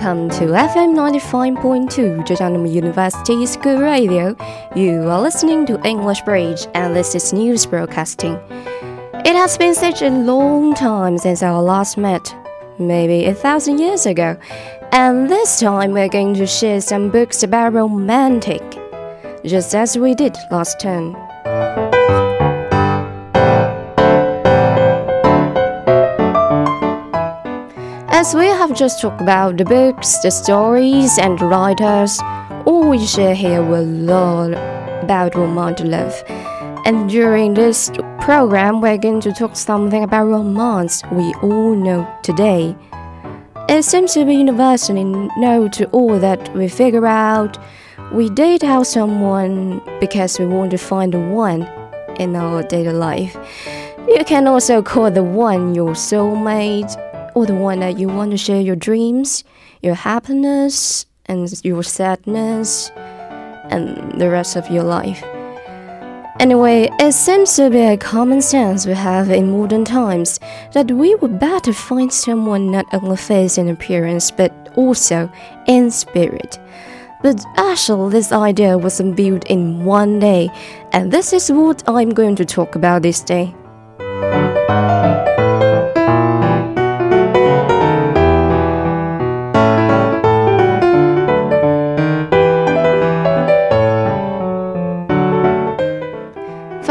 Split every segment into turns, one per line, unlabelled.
Welcome to FM 95.2 Zhejiang University School Radio. You are listening to English Bridge and this is news broadcasting. It has been such a long time since our last met, maybe a thousand years ago, and this time we're going to share some books about romantic, just as we did last time. As we have just talked about the books, the stories, and the writers, all we share here will learn about romantic love. And during this program, we're going to talk something about romance we all know today. It seems to be universally known to all that we figure out we date out someone because we want to find the one in our daily life. You can also call the one your soulmate or the one that you want to share your dreams, your happiness, and your sadness, and the rest of your life. Anyway, it seems to be a common sense we have in modern times that we would better find someone not only face in appearance but also in spirit. But actually, this idea wasn't built in one day, and this is what I'm going to talk about this day.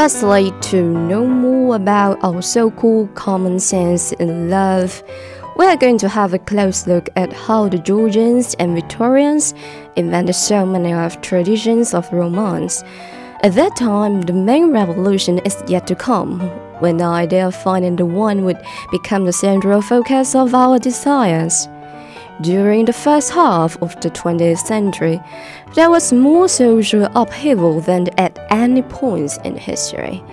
Firstly, to know more about our so called common sense in love, we are going to have a close look at how the Georgians and Victorians invented so many of traditions of romance. At that time, the main revolution is yet to come, when the idea of finding the one would become the central focus of our desires. During the first half of the 20th century, there was more social upheaval than at any point in history.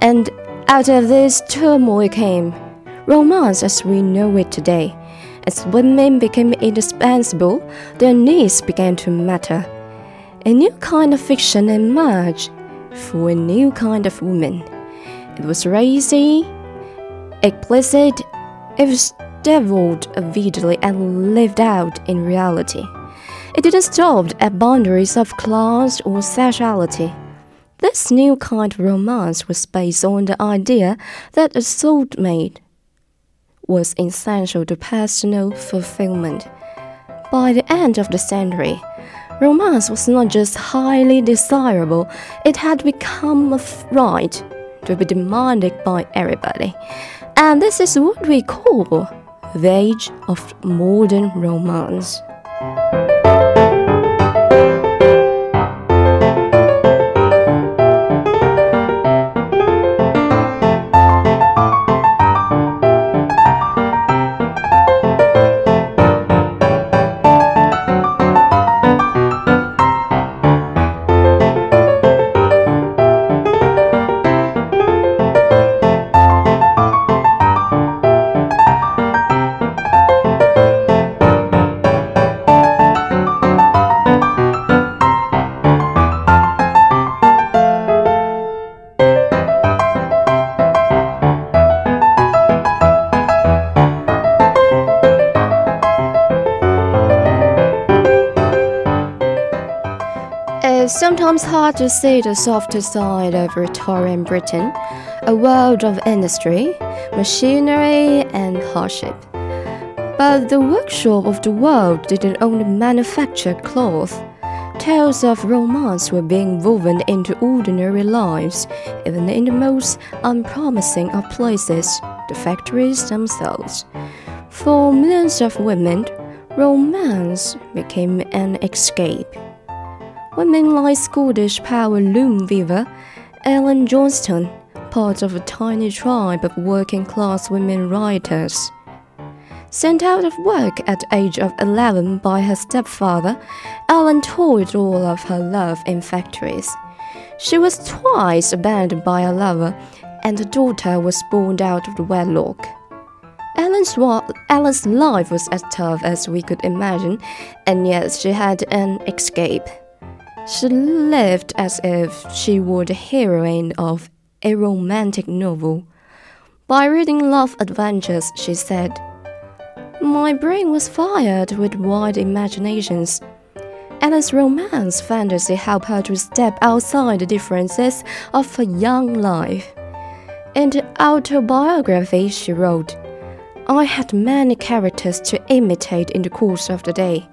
And out of this turmoil came romance as we know it today. As women became indispensable, their needs began to matter. A new kind of fiction emerged for a new kind of woman. It was racy, explicit, it was deviled vividly and lived out in reality. It didn't stop at boundaries of class or sexuality. This new kind of romance was based on the idea that a soulmate was essential to personal fulfillment. By the end of the century, romance was not just highly desirable, it had become a right to be demanded by everybody. And this is what we call the age of modern romance. It's hard to see the softer side of Victorian Britain, a world of industry, machinery, and hardship. But the workshop of the world didn't only manufacture cloth. Tales of romance were being woven into ordinary lives, even in the most unpromising of places, the factories themselves. For millions of women, romance became an escape. Women like Scottish power loom weaver Ellen Johnston, part of a tiny tribe of working class women writers. Sent out of work at age of 11 by her stepfather, Ellen toiled all of her life in factories. She was twice abandoned by a lover, and a daughter was born out of the wedlock. Ellen's, Ellen's life was as tough as we could imagine, and yet she had an escape. She lived as if she were the heroine of a romantic novel. By reading love adventures, she said, My brain was fired with wide imaginations. Ellen's romance fantasy helped her to step outside the differences of her young life. In the autobiography she wrote, I had many characters to imitate in the course of the day.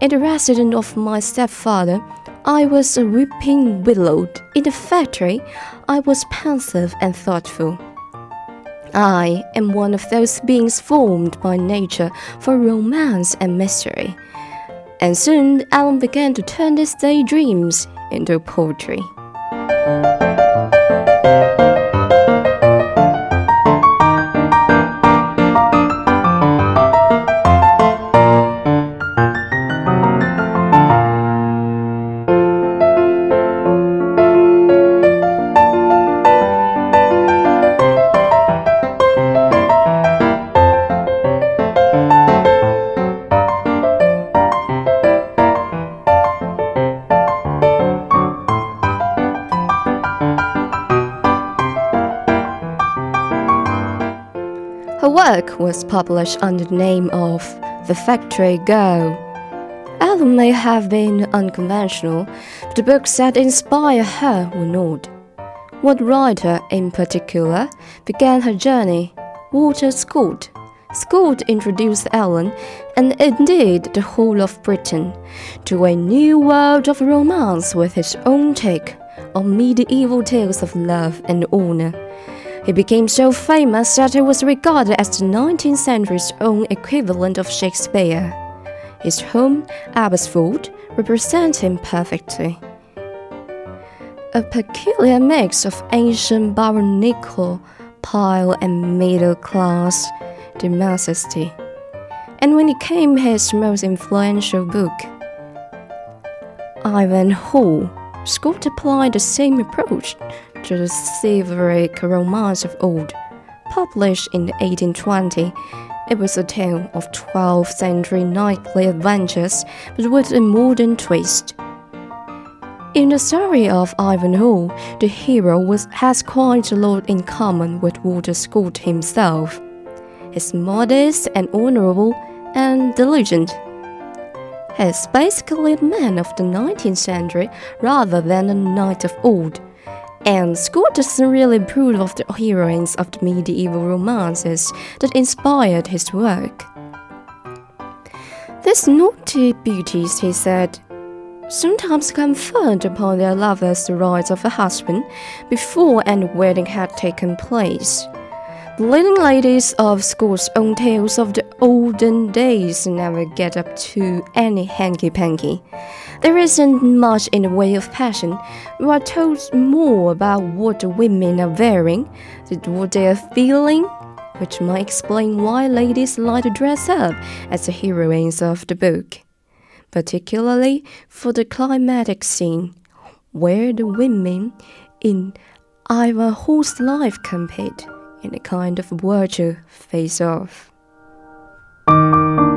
In the residence of my stepfather, I was a weeping willow. In the factory, I was pensive and thoughtful. I am one of those beings formed by nature for romance and mystery. And soon Ellen began to turn these daydreams into poetry. Work was published under the name of The Factory Girl. Ellen may have been unconventional, but the books that inspire her were not. One writer in particular began her journey, Walter Scott. Scott introduced Ellen, and indeed the whole of Britain, to a new world of romance with his own take on medieval tales of love and honor. He became so famous that he was regarded as the 19th century's own equivalent of Shakespeare. His home, Abbotsford, represents him perfectly. A peculiar mix of ancient baronial pile and middle class domesticity. And when it came his most influential book, Ivanhoe, Scott applied the same approach to the chivalric romance of old. Published in 1820, it was a tale of 12th century knightly adventures, but with a modern twist. In the story of Ivanhoe, the hero was, has quite a lot in common with Walter Scott himself. He's modest and honorable and diligent. He's basically a man of the 19th century rather than a knight of old and Scott doesn't really approve of the heroines of the medieval romances that inspired his work. These naughty beauties, he said, sometimes conferred upon their lovers the rights of a husband before any wedding had taken place. Leading ladies of Scott's own tales of the olden days never get up to any hanky panky. There isn't much in the way of passion. We are told more about what the women are wearing, what they are feeling, which might explain why ladies like to dress up as the heroines of the book, particularly for the climatic scene, where the women in Ivanhoe's life compete in a kind of virtual face-off. Rebecca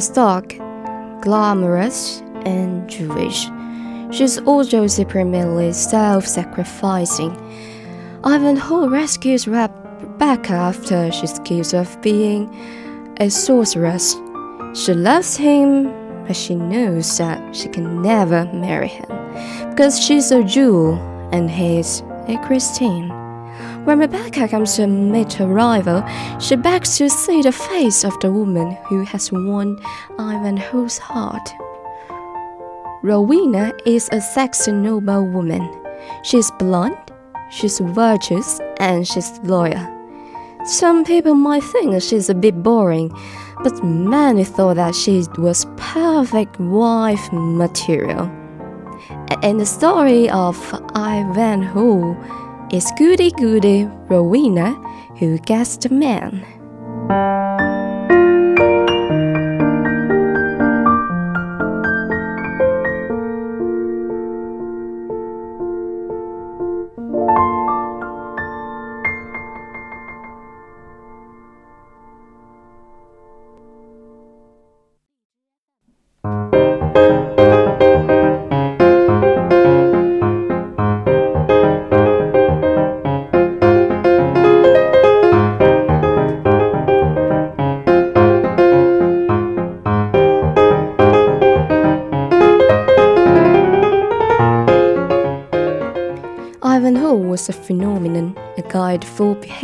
is dark, glamorous, and Jewish. She's also supremely self sacrificing. Ivanhoe rescues Rebecca after she's accused of being a sorceress. She loves him, but she knows that she can never marry him because she's a Jew and he's a Christian. When Rebecca comes to meet her rival, she begs to see the face of the woman who has won Ivanhoe's heart. Rowena is a Saxon noble woman. She's blonde, she's virtuous, and she's loyal. Some people might think she's a bit boring, but many thought that she was perfect wife material. In the story of Ivanhoe, It's goody goody Rowena who guessed the man.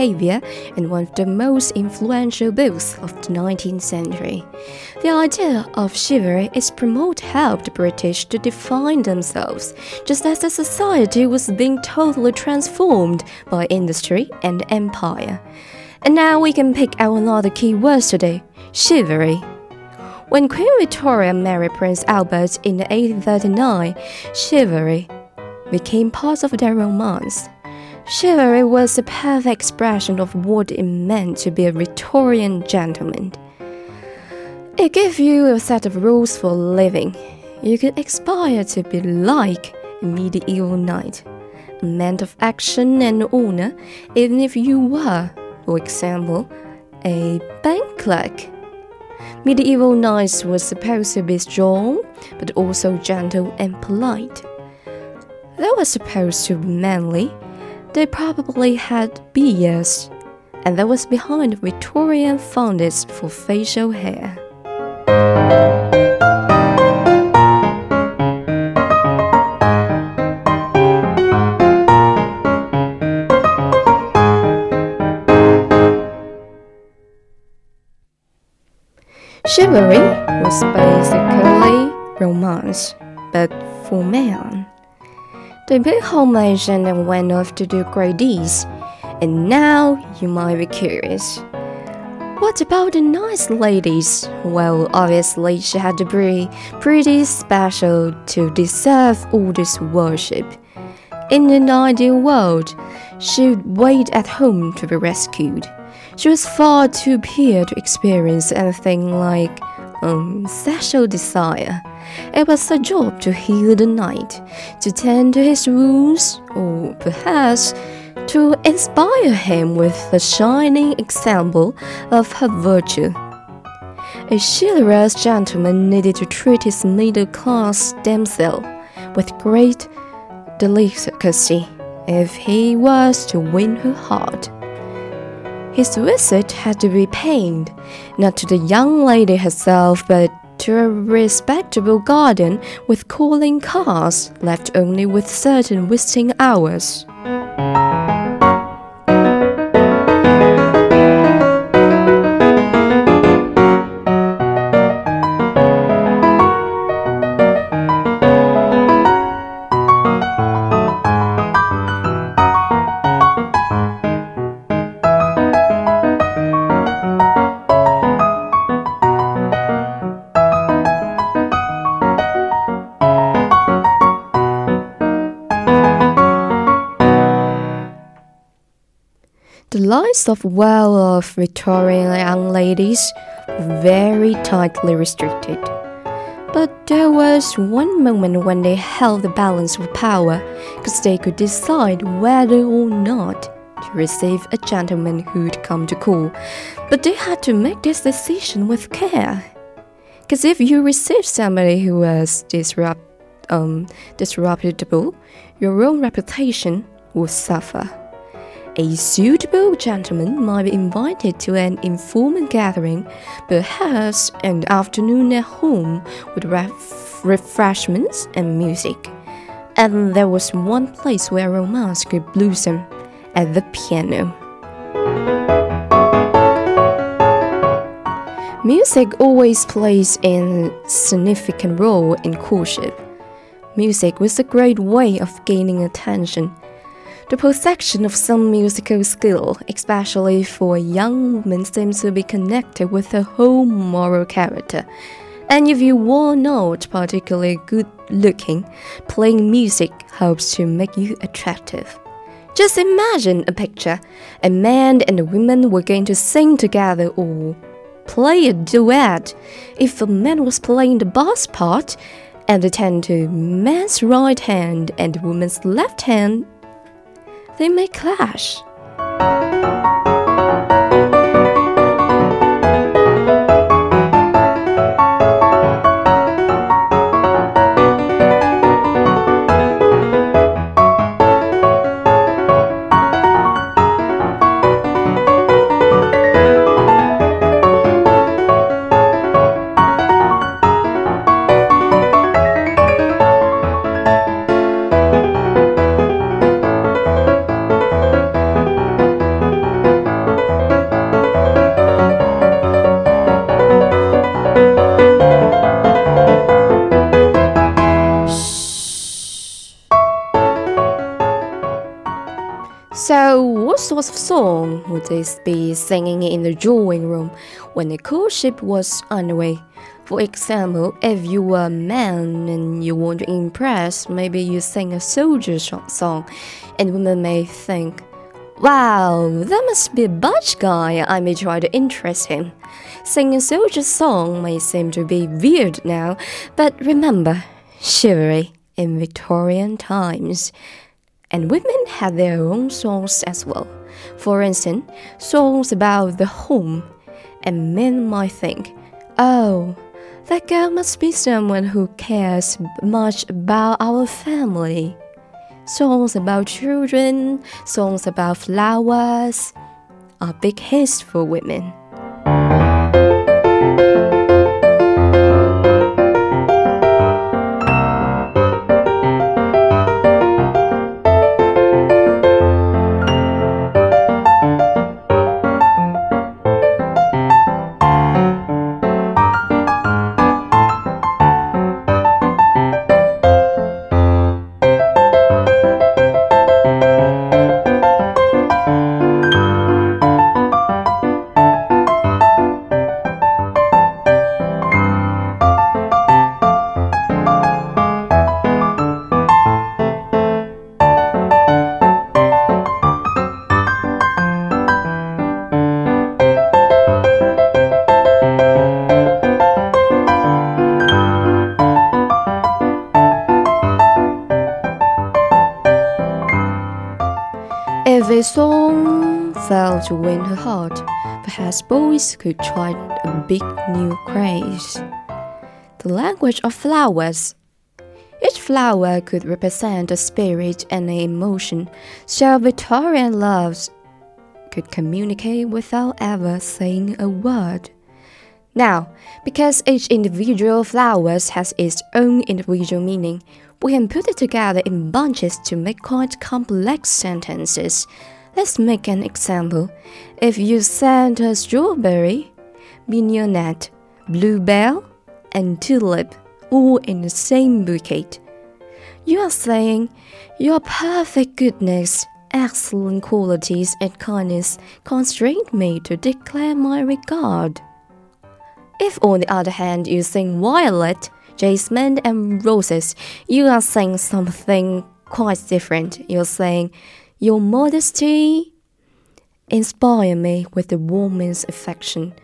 Behavior, and one of the most influential books of the 19th century. The idea of chivalry is promote helped the British to define themselves, just as the society was being totally transformed by industry and empire. And now we can pick out another key word today chivalry. When Queen Victoria married Prince Albert in 1839, chivalry became part of their romance. Chivalry was a perfect expression of what it meant to be a Victorian gentleman. It gave you a set of rules for living. You could aspire to be like a medieval knight, a man of action and honor, even if you were, for example, a bank clerk. Medieval knights were supposed to be strong, but also gentle and polite. They were supposed to be manly. They probably had beards, and that was behind Victorian fondness for facial hair. Chivalry was basically romance, but for men. They paid homage and went off to do great deeds. And now you might be curious. What about the nice ladies? Well, obviously, she had to be pretty special to deserve all this worship. In an ideal world, she'd wait at home to be rescued. She was far too pure to experience anything like um, sexual desire. It was her job to heal the knight, to tend to his wounds, or perhaps to inspire him with a shining example of her virtue. A chivalrous gentleman needed to treat his middle class damsel with great delicacy if he was to win her heart. His visit had to be paid, not to the young lady herself, but to a respectable garden with calling cars left only with certain visiting hours. Lives of well-off Victorian young ladies were very tightly restricted. But there was one moment when they held the balance of power, because they could decide whether or not to receive a gentleman who'd come to call. But they had to make this decision with care. Because if you receive somebody who was disrupt, um, disreputable, your own reputation would suffer. A suitable gentleman might be invited to an informal gathering, perhaps an afternoon at home with ref refreshments and music. And there was one place where romance could blossom at the piano. Music always plays a significant role in courtship. Music was a great way of gaining attention the possession of some musical skill, especially for a young woman, seems to be connected with her whole moral character. And if you were not particularly good looking, playing music helps to make you attractive. Just imagine a picture. A man and a woman were going to sing together or play a duet. If the man was playing the bass part and attend to man's right hand and woman's left hand, they may clash. Song would this be singing in the drawing room when the courtship was underway? For example, if you were a man and you want to impress, maybe you sing a soldier song, and women may think, Wow, that must be a butch guy. I may try to interest him. Singing a soldier song may seem to be weird now, but remember, chivalry in Victorian times and women had their own songs as well. For instance, songs about the home, and men might think, oh, that girl must be someone who cares much about our family. Songs about children, songs about flowers are big hits for women. A song failed to win her heart, perhaps boys could try a big new craze. The language of flowers. Each flower could represent a spirit and an emotion, so Victorian loves could communicate without ever saying a word. Now, because each individual flower has its own individual meaning, we can put it together in bunches to make quite complex sentences. Let's make an example. If you send a strawberry, mignonette, bluebell, and tulip all in the same bouquet, you are saying, Your perfect goodness, excellent qualities, and kindness constrain me to declare my regard. If, on the other hand, you sing violet, jasmine, and roses, you are saying something quite different. You're saying, Your modesty inspire me with the warmest affection.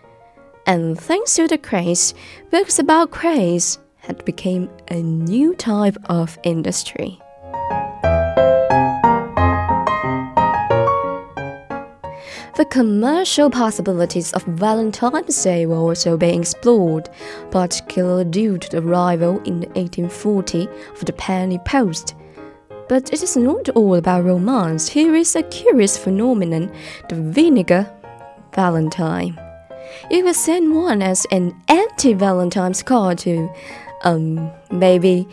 And thanks to the craze, books about craze had become a new type of industry. The commercial possibilities of Valentine's Day were also being explored, particularly due to the arrival in 1840 of the penny post. But it is not all about romance. Here is a curious phenomenon the vinegar Valentine. You could send one as an anti Valentine's card to, um, maybe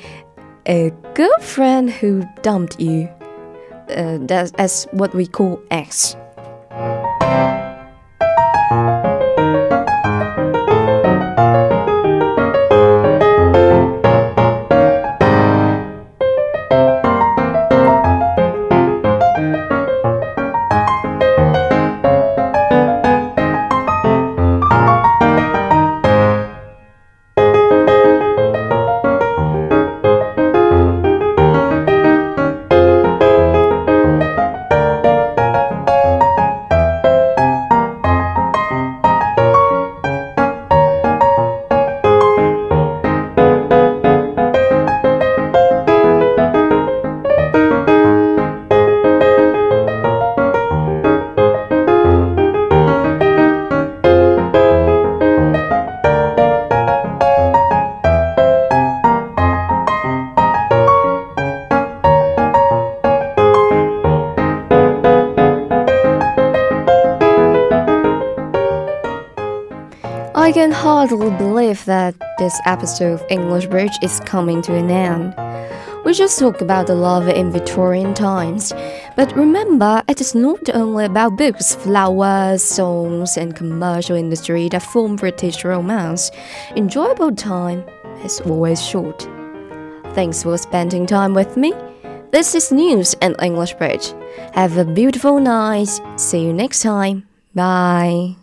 a girlfriend who dumped you. Uh, that's, what we call ex. Hardly believe that this episode of English Bridge is coming to an end. We just talked about the love in Victorian times. But remember, it is not only about books, flowers, songs, and commercial industry that form British romance. Enjoyable time is always short. Thanks for spending time with me. This is News and English Bridge. Have a beautiful night. See you next time. Bye.